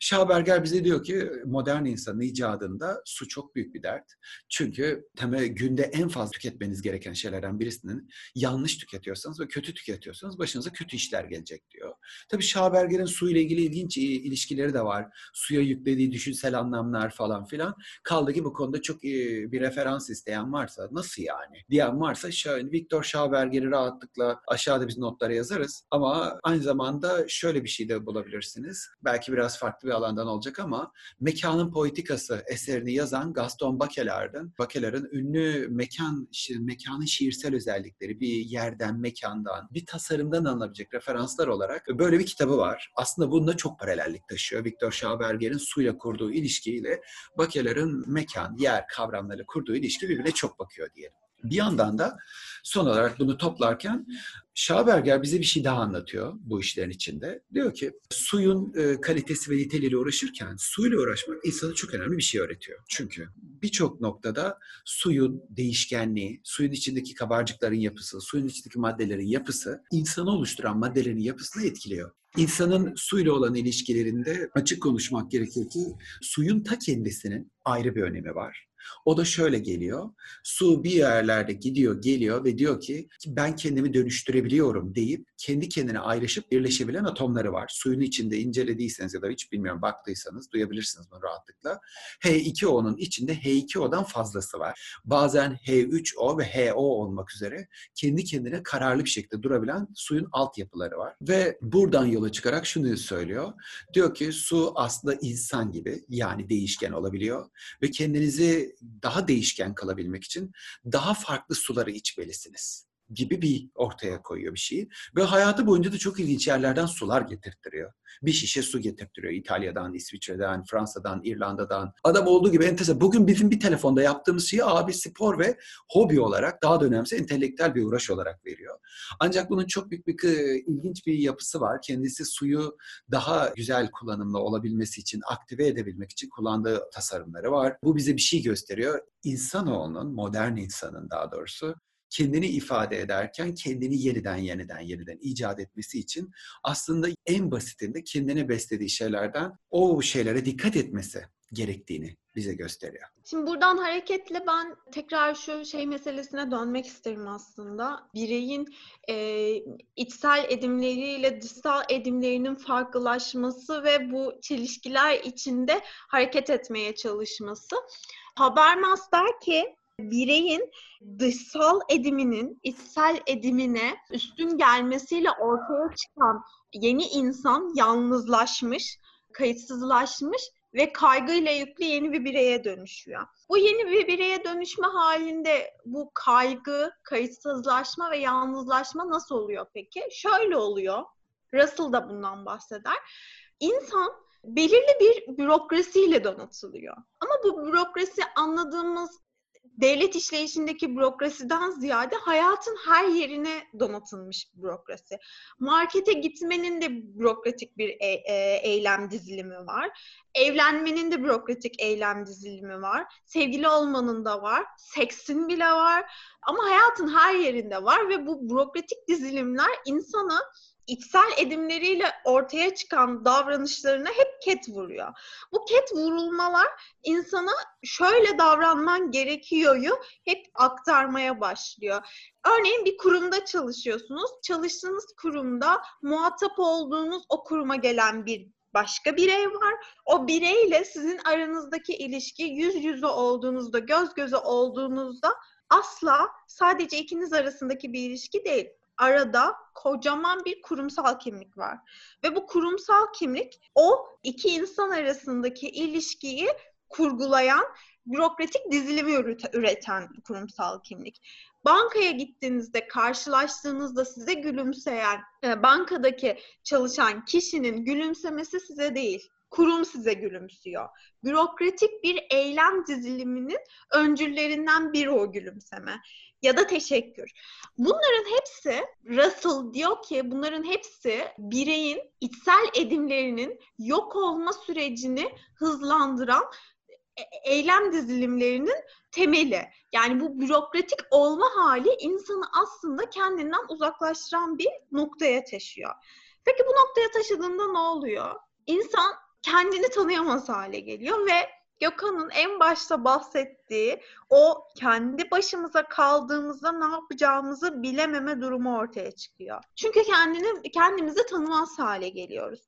Schauberger bize diyor ki modern insanın icadında su çok büyük bir dert. Çünkü temel günde en fazla tüketmeniz gereken şeylerden birisinin yanlış tüketiyorsanız ve kötü tüketiyorsanız başınıza kötü işler gelecek diyor. Tabii Schauberger'in su ile ilgili ilginç ilişkileri de var. Suya yüklediği düşünsel anlamlar falan filan. Kaldı ki bu konuda çok bir referans isteyen varsa nasıl yani diyen varsa Victor Schauberger'i rahatlıkla aşağıda biz notlara yazarız. Ama aynı zamanda şöyle bir şey de bulabilirsiniz. Belki biraz farklı bir alandan olacak ama Mekanın Poetikası eserini yazan Gaston Bachelard'ın, Bachelard'ın ünlü mekan, mekanın şiirsel özellikleri, bir yerden, mekandan, bir tasarımdan alınabilecek referanslar olarak böyle bir kitabı var. Aslında bunda çok paralellik taşıyor. Victor Schauberger'in suyla kurduğu ilişkiyle Bachelard'ın mekan, yer kavramları kurduğu ilişki birbirine çok bakıyor diyelim. Bir yandan da son olarak bunu toplarken Schauberger bize bir şey daha anlatıyor bu işlerin içinde. Diyor ki suyun e, kalitesi ve niteliğiyle uğraşırken suyla uğraşmak insana çok önemli bir şey öğretiyor. Çünkü birçok noktada suyun değişkenliği, suyun içindeki kabarcıkların yapısı, suyun içindeki maddelerin yapısı insanı oluşturan maddelerin yapısını etkiliyor. İnsanın suyla olan ilişkilerinde açık konuşmak gerekir ki suyun ta kendisinin ayrı bir önemi var. O da şöyle geliyor. Su bir yerlerde gidiyor, geliyor ve diyor ki ben kendimi dönüştürebiliyorum deyip kendi kendine ayrışıp birleşebilen atomları var. Suyun içinde incelediyseniz ya da hiç bilmiyorum baktıysanız duyabilirsiniz bunu rahatlıkla. H2O'nun içinde H2O'dan fazlası var. Bazen H3O ve HO olmak üzere kendi kendine kararlı bir şekilde durabilen suyun altyapıları var. Ve buradan yola çıkarak şunu söylüyor. Diyor ki su aslında insan gibi yani değişken olabiliyor ve kendinizi daha değişken kalabilmek için daha farklı suları içmelisiniz gibi bir ortaya koyuyor bir şeyi. Ve hayatı boyunca da çok ilginç yerlerden sular getirttiriyor. Bir şişe su getirttiriyor İtalya'dan, İsviçre'den, Fransa'dan, İrlanda'dan. Adam olduğu gibi enteresan. Bugün bizim bir telefonda yaptığımız şeyi abi spor ve hobi olarak daha da önemlisi entelektüel bir uğraş olarak veriyor. Ancak bunun çok büyük bir ilginç bir yapısı var. Kendisi suyu daha güzel kullanımlı olabilmesi için, aktive edebilmek için kullandığı tasarımları var. Bu bize bir şey gösteriyor. İnsanoğlunun, modern insanın daha doğrusu kendini ifade ederken kendini yeniden yeniden yeniden icat etmesi için aslında en basitinde kendine beslediği şeylerden o şeylere dikkat etmesi gerektiğini bize gösteriyor. Şimdi buradan hareketle ben tekrar şu şey meselesine dönmek isterim aslında. Bireyin e, içsel edimleriyle dışsal edimlerinin farklılaşması ve bu çelişkiler içinde hareket etmeye çalışması. Habermas der ki bireyin dışsal ediminin içsel edimine üstün gelmesiyle ortaya çıkan yeni insan yalnızlaşmış, kayıtsızlaşmış ve kaygıyla yüklü yeni bir bireye dönüşüyor. Bu yeni bir bireye dönüşme halinde bu kaygı, kayıtsızlaşma ve yalnızlaşma nasıl oluyor peki? Şöyle oluyor. Russell da bundan bahseder. İnsan belirli bir bürokrasiyle donatılıyor. Ama bu bürokrasi anladığımız devlet işleyişindeki bürokrasiden ziyade hayatın her yerine donatılmış bürokrasi. Markete gitmenin de bürokratik bir e- e- eylem dizilimi var. Evlenmenin de bürokratik eylem dizilimi var. Sevgili olmanın da var. Seksin bile var. Ama hayatın her yerinde var ve bu bürokratik dizilimler insana içsel edimleriyle ortaya çıkan davranışlarına hep ket vuruyor. Bu ket vurulmalar insana şöyle davranman gerekiyoryu hep aktarmaya başlıyor. Örneğin bir kurumda çalışıyorsunuz. Çalıştığınız kurumda muhatap olduğunuz o kuruma gelen bir başka birey var. O bireyle sizin aranızdaki ilişki yüz yüze olduğunuzda, göz göze olduğunuzda asla sadece ikiniz arasındaki bir ilişki değil arada kocaman bir kurumsal kimlik var. Ve bu kurumsal kimlik o iki insan arasındaki ilişkiyi kurgulayan, bürokratik dizilimi üreten kurumsal kimlik. Bankaya gittiğinizde karşılaştığınızda size gülümseyen e, bankadaki çalışan kişinin gülümsemesi size değil kurum size gülümsüyor. Bürokratik bir eylem diziliminin öncüllerinden biri o gülümseme ya da teşekkür. Bunların hepsi Russell diyor ki bunların hepsi bireyin içsel edimlerinin yok olma sürecini hızlandıran e, eylem dizilimlerinin temeli. Yani bu bürokratik olma hali insanı aslında kendinden uzaklaştıran bir noktaya taşıyor. Peki bu noktaya taşıdığında ne oluyor? İnsan kendini tanıyamaz hale geliyor ve Gökhan'ın en başta bahsettiği o kendi başımıza kaldığımızda ne yapacağımızı bilememe durumu ortaya çıkıyor. Çünkü kendini kendimizi tanımaz hale geliyoruz.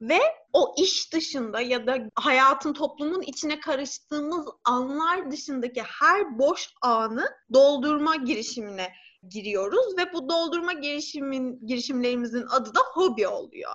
Ve o iş dışında ya da hayatın toplumun içine karıştığımız anlar dışındaki her boş anı doldurma girişimine giriyoruz ve bu doldurma girişimin girişimlerimizin adı da hobi oluyor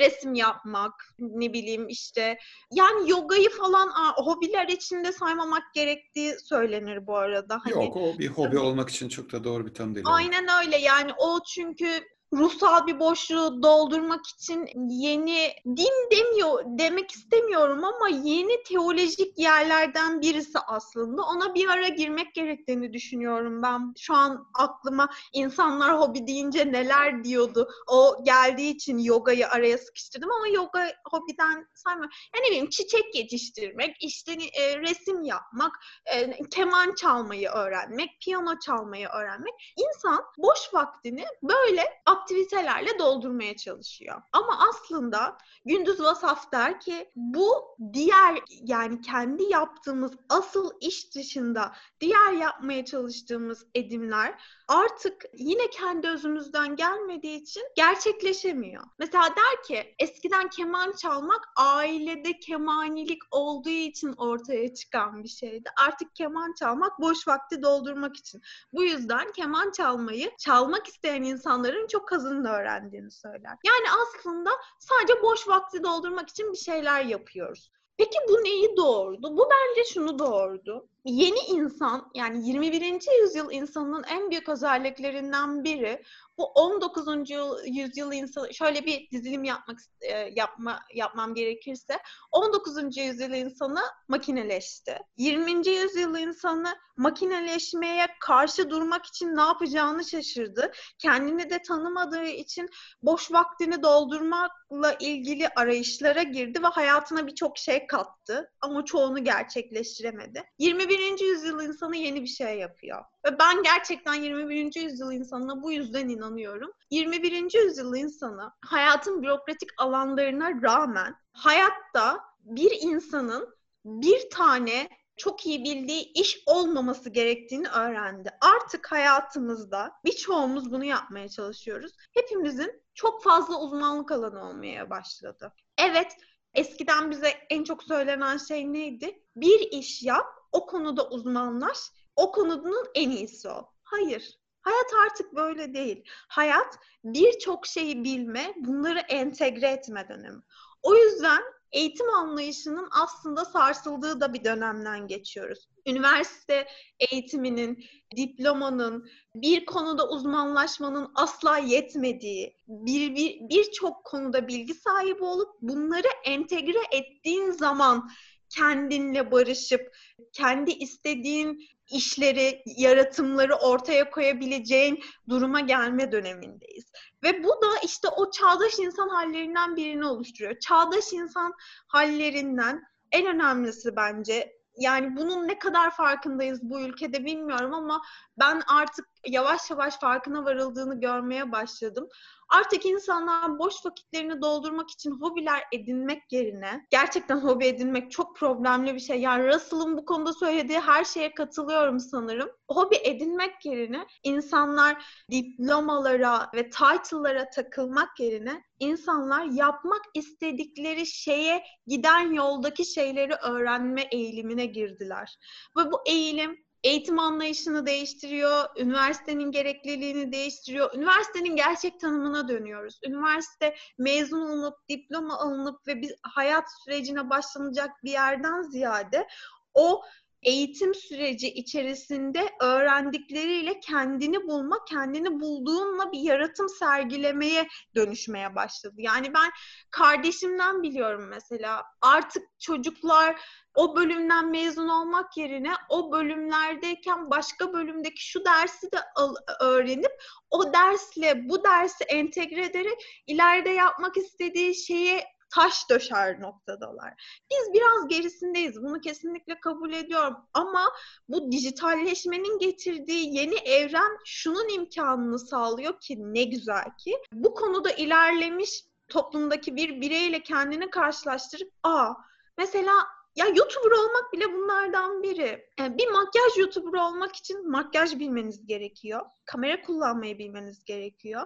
resim yapmak, ne bileyim işte yani yogayı falan hobiler içinde saymamak gerektiği söylenir bu arada. Hani, Yok o bir hobi olmak için çok da doğru bir tanım değil. Aynen öyle yani o çünkü ruhsal bir boşluğu doldurmak için yeni din demiyor demek istemiyorum ama yeni teolojik yerlerden birisi aslında. Ona bir ara girmek gerektiğini düşünüyorum ben. Şu an aklıma insanlar hobi deyince neler diyordu. O geldiği için yogayı araya sıkıştırdım ama yoga hobiden saymıyorum. Yani ne bileyim çiçek yetiştirmek, işte e, resim yapmak, e, keman çalmayı öğrenmek, piyano çalmayı öğrenmek. İnsan boş vaktini böyle aktivitelerle doldurmaya çalışıyor. Ama aslında Gündüz Vasaf der ki bu diğer yani kendi yaptığımız asıl iş dışında diğer yapmaya çalıştığımız edimler artık yine kendi özümüzden gelmediği için gerçekleşemiyor. Mesela der ki eskiden keman çalmak ailede kemanilik olduğu için ortaya çıkan bir şeydi. Artık keman çalmak boş vakti doldurmak için. Bu yüzden keman çalmayı çalmak isteyen insanların çok kazınını öğrendiğini söyler. Yani aslında sadece boş vakti doldurmak için bir şeyler yapıyoruz. Peki bu neyi doğurdu? Bu bence şunu doğurdu. Yeni insan yani 21. yüzyıl insanının en büyük özelliklerinden biri bu 19. yüzyıl insanı şöyle bir dizilim yapmak e, yapma yapmam gerekirse 19. yüzyıl insanı makineleşti. 20. yüzyıl insanı makineleşmeye karşı durmak için ne yapacağını şaşırdı. Kendini de tanımadığı için boş vaktini doldurmakla ilgili arayışlara girdi ve hayatına birçok şey kattı ama çoğunu gerçekleştiremedi. 21. yüzyıl insanı yeni bir şey yapıyor. Ve ben gerçekten 21. yüzyıl insanına bu yüzden inanıyorum. 21. yüzyıl insanı hayatın bürokratik alanlarına rağmen hayatta bir insanın bir tane çok iyi bildiği iş olmaması gerektiğini öğrendi. Artık hayatımızda birçoğumuz bunu yapmaya çalışıyoruz. Hepimizin çok fazla uzmanlık alanı olmaya başladı. Evet, eskiden bize en çok söylenen şey neydi? Bir iş yap, o konuda uzmanlaş o konunun en iyisi ol. Hayır. Hayat artık böyle değil. Hayat birçok şeyi bilme, bunları entegre etme dönemi. O yüzden eğitim anlayışının aslında sarsıldığı da bir dönemden geçiyoruz. Üniversite eğitiminin, diplomanın, bir konuda uzmanlaşmanın asla yetmediği, bir birçok bir konuda bilgi sahibi olup bunları entegre ettiğin zaman kendinle barışıp kendi istediğin işleri, yaratımları ortaya koyabileceğin duruma gelme dönemindeyiz. Ve bu da işte o çağdaş insan hallerinden birini oluşturuyor. Çağdaş insan hallerinden en önemlisi bence yani bunun ne kadar farkındayız bu ülkede bilmiyorum ama ben artık yavaş yavaş farkına varıldığını görmeye başladım. Artık insanlar boş vakitlerini doldurmak için hobiler edinmek yerine gerçekten hobi edinmek çok problemli bir şey. Yani Russell'ın bu konuda söylediği her şeye katılıyorum sanırım. Hobi edinmek yerine insanlar diplomalara ve title'lara takılmak yerine insanlar yapmak istedikleri şeye giden yoldaki şeyleri öğrenme eğilimine girdiler. Ve bu eğilim eğitim anlayışını değiştiriyor, üniversitenin gerekliliğini değiştiriyor. Üniversitenin gerçek tanımına dönüyoruz. Üniversite mezun olup, diploma alınıp ve bir hayat sürecine başlanacak bir yerden ziyade o eğitim süreci içerisinde öğrendikleriyle kendini bulma, kendini bulduğunla bir yaratım sergilemeye dönüşmeye başladı. Yani ben kardeşimden biliyorum mesela artık çocuklar o bölümden mezun olmak yerine o bölümlerdeyken başka bölümdeki şu dersi de al, öğrenip o dersle bu dersi entegre ederek ileride yapmak istediği şeye taş döşer noktadalar. Biz biraz gerisindeyiz. Bunu kesinlikle kabul ediyorum. Ama bu dijitalleşmenin getirdiği yeni evren şunun imkanını sağlıyor ki ne güzel ki. Bu konuda ilerlemiş toplumdaki bir bireyle kendini karşılaştırıp aa mesela ya YouTuber olmak bile bunlardan biri. Yani bir makyaj YouTuber olmak için makyaj bilmeniz gerekiyor. Kamera kullanmayı bilmeniz gerekiyor.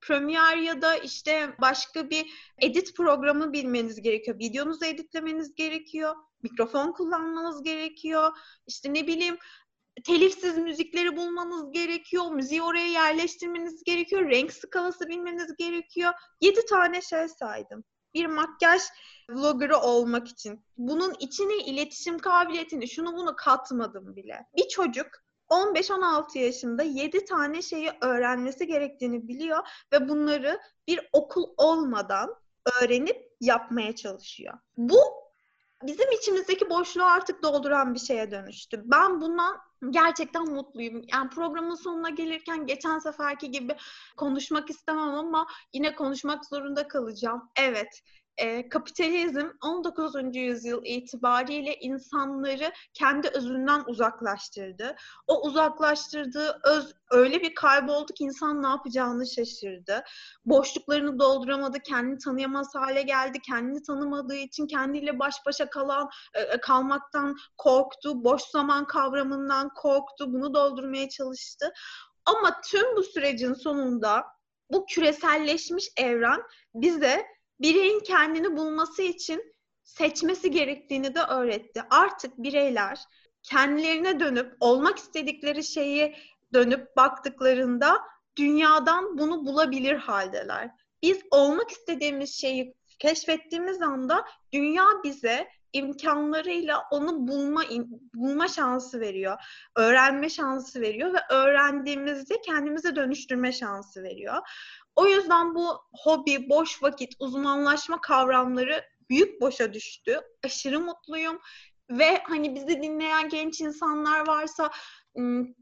Premiere ya da işte başka bir edit programı bilmeniz gerekiyor. Videonuzu editlemeniz gerekiyor. Mikrofon kullanmanız gerekiyor. İşte ne bileyim telifsiz müzikleri bulmanız gerekiyor. Müziği oraya yerleştirmeniz gerekiyor. Renk skalası bilmeniz gerekiyor. Yedi tane şey saydım bir makyaj vloggerı olmak için. Bunun içine iletişim kabiliyetini, şunu bunu katmadım bile. Bir çocuk 15-16 yaşında 7 tane şeyi öğrenmesi gerektiğini biliyor ve bunları bir okul olmadan öğrenip yapmaya çalışıyor. Bu bizim içimizdeki boşluğu artık dolduran bir şeye dönüştü. Ben bundan gerçekten mutluyum. Yani programın sonuna gelirken geçen seferki gibi konuşmak istemem ama yine konuşmak zorunda kalacağım. Evet, e, kapitalizm 19. yüzyıl itibariyle insanları kendi özünden uzaklaştırdı. O uzaklaştırdığı öz öyle bir kayboldu ki insan ne yapacağını şaşırdı. Boşluklarını dolduramadı, kendini tanıyamaz hale geldi. Kendini tanımadığı için kendiyle baş başa kalan e, kalmaktan korktu. Boş zaman kavramından korktu. Bunu doldurmaya çalıştı. Ama tüm bu sürecin sonunda bu küreselleşmiş evren bize bireyin kendini bulması için seçmesi gerektiğini de öğretti. Artık bireyler kendilerine dönüp olmak istedikleri şeyi dönüp baktıklarında dünyadan bunu bulabilir haldeler. Biz olmak istediğimiz şeyi keşfettiğimiz anda dünya bize imkanlarıyla onu bulma bulma şansı veriyor. Öğrenme şansı veriyor ve öğrendiğimizde kendimize dönüştürme şansı veriyor. O yüzden bu hobi, boş vakit, uzmanlaşma kavramları büyük boşa düştü. Aşırı mutluyum. Ve hani bizi dinleyen genç insanlar varsa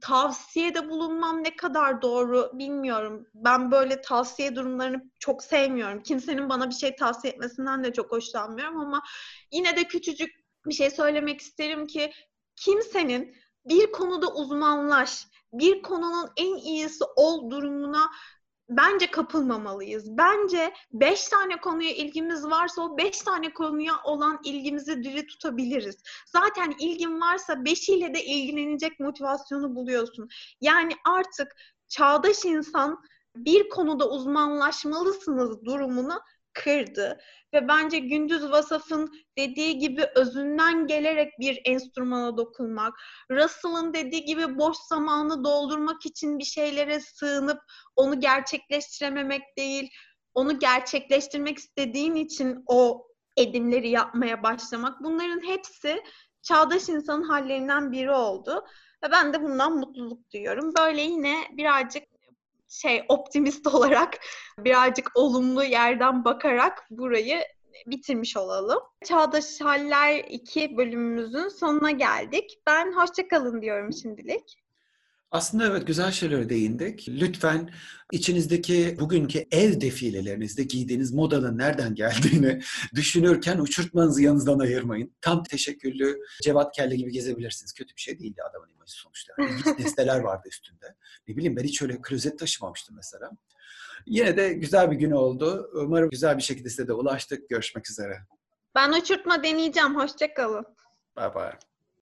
tavsiyede bulunmam ne kadar doğru bilmiyorum. Ben böyle tavsiye durumlarını çok sevmiyorum. Kimsenin bana bir şey tavsiye etmesinden de çok hoşlanmıyorum ama yine de küçücük bir şey söylemek isterim ki kimsenin bir konuda uzmanlaş, bir konunun en iyisi ol durumuna bence kapılmamalıyız. Bence beş tane konuya ilgimiz varsa o beş tane konuya olan ilgimizi diri tutabiliriz. Zaten ilgin varsa beşiyle de ilgilenecek motivasyonu buluyorsun. Yani artık çağdaş insan bir konuda uzmanlaşmalısınız durumunu kırdı. Ve bence Gündüz Vasaf'ın dediği gibi özünden gelerek bir enstrümana dokunmak, Russell'ın dediği gibi boş zamanı doldurmak için bir şeylere sığınıp onu gerçekleştirememek değil, onu gerçekleştirmek istediğin için o edimleri yapmaya başlamak. Bunların hepsi çağdaş insanın hallerinden biri oldu. Ve ben de bundan mutluluk duyuyorum. Böyle yine birazcık şey optimist olarak birazcık olumlu yerden bakarak burayı bitirmiş olalım. Çağdaş Haller 2 bölümümüzün sonuna geldik. Ben hoşçakalın diyorum şimdilik. Aslında evet güzel şeylere değindik. Lütfen içinizdeki bugünkü ev defilelerinizde giydiğiniz modanın nereden geldiğini düşünürken uçurtmanızı yanınızdan ayırmayın. Tam teşekküllü Cevat Kelle gibi gezebilirsiniz. Kötü bir şey değildi adamın imajı sonuçta. İlginç nesneler vardı üstünde. Ne bileyim ben hiç öyle klozet taşımamıştım mesela. Yine de güzel bir gün oldu. Umarım güzel bir şekilde size de ulaştık. Görüşmek üzere. Ben uçurtma deneyeceğim. Hoşçakalın. Bye bye.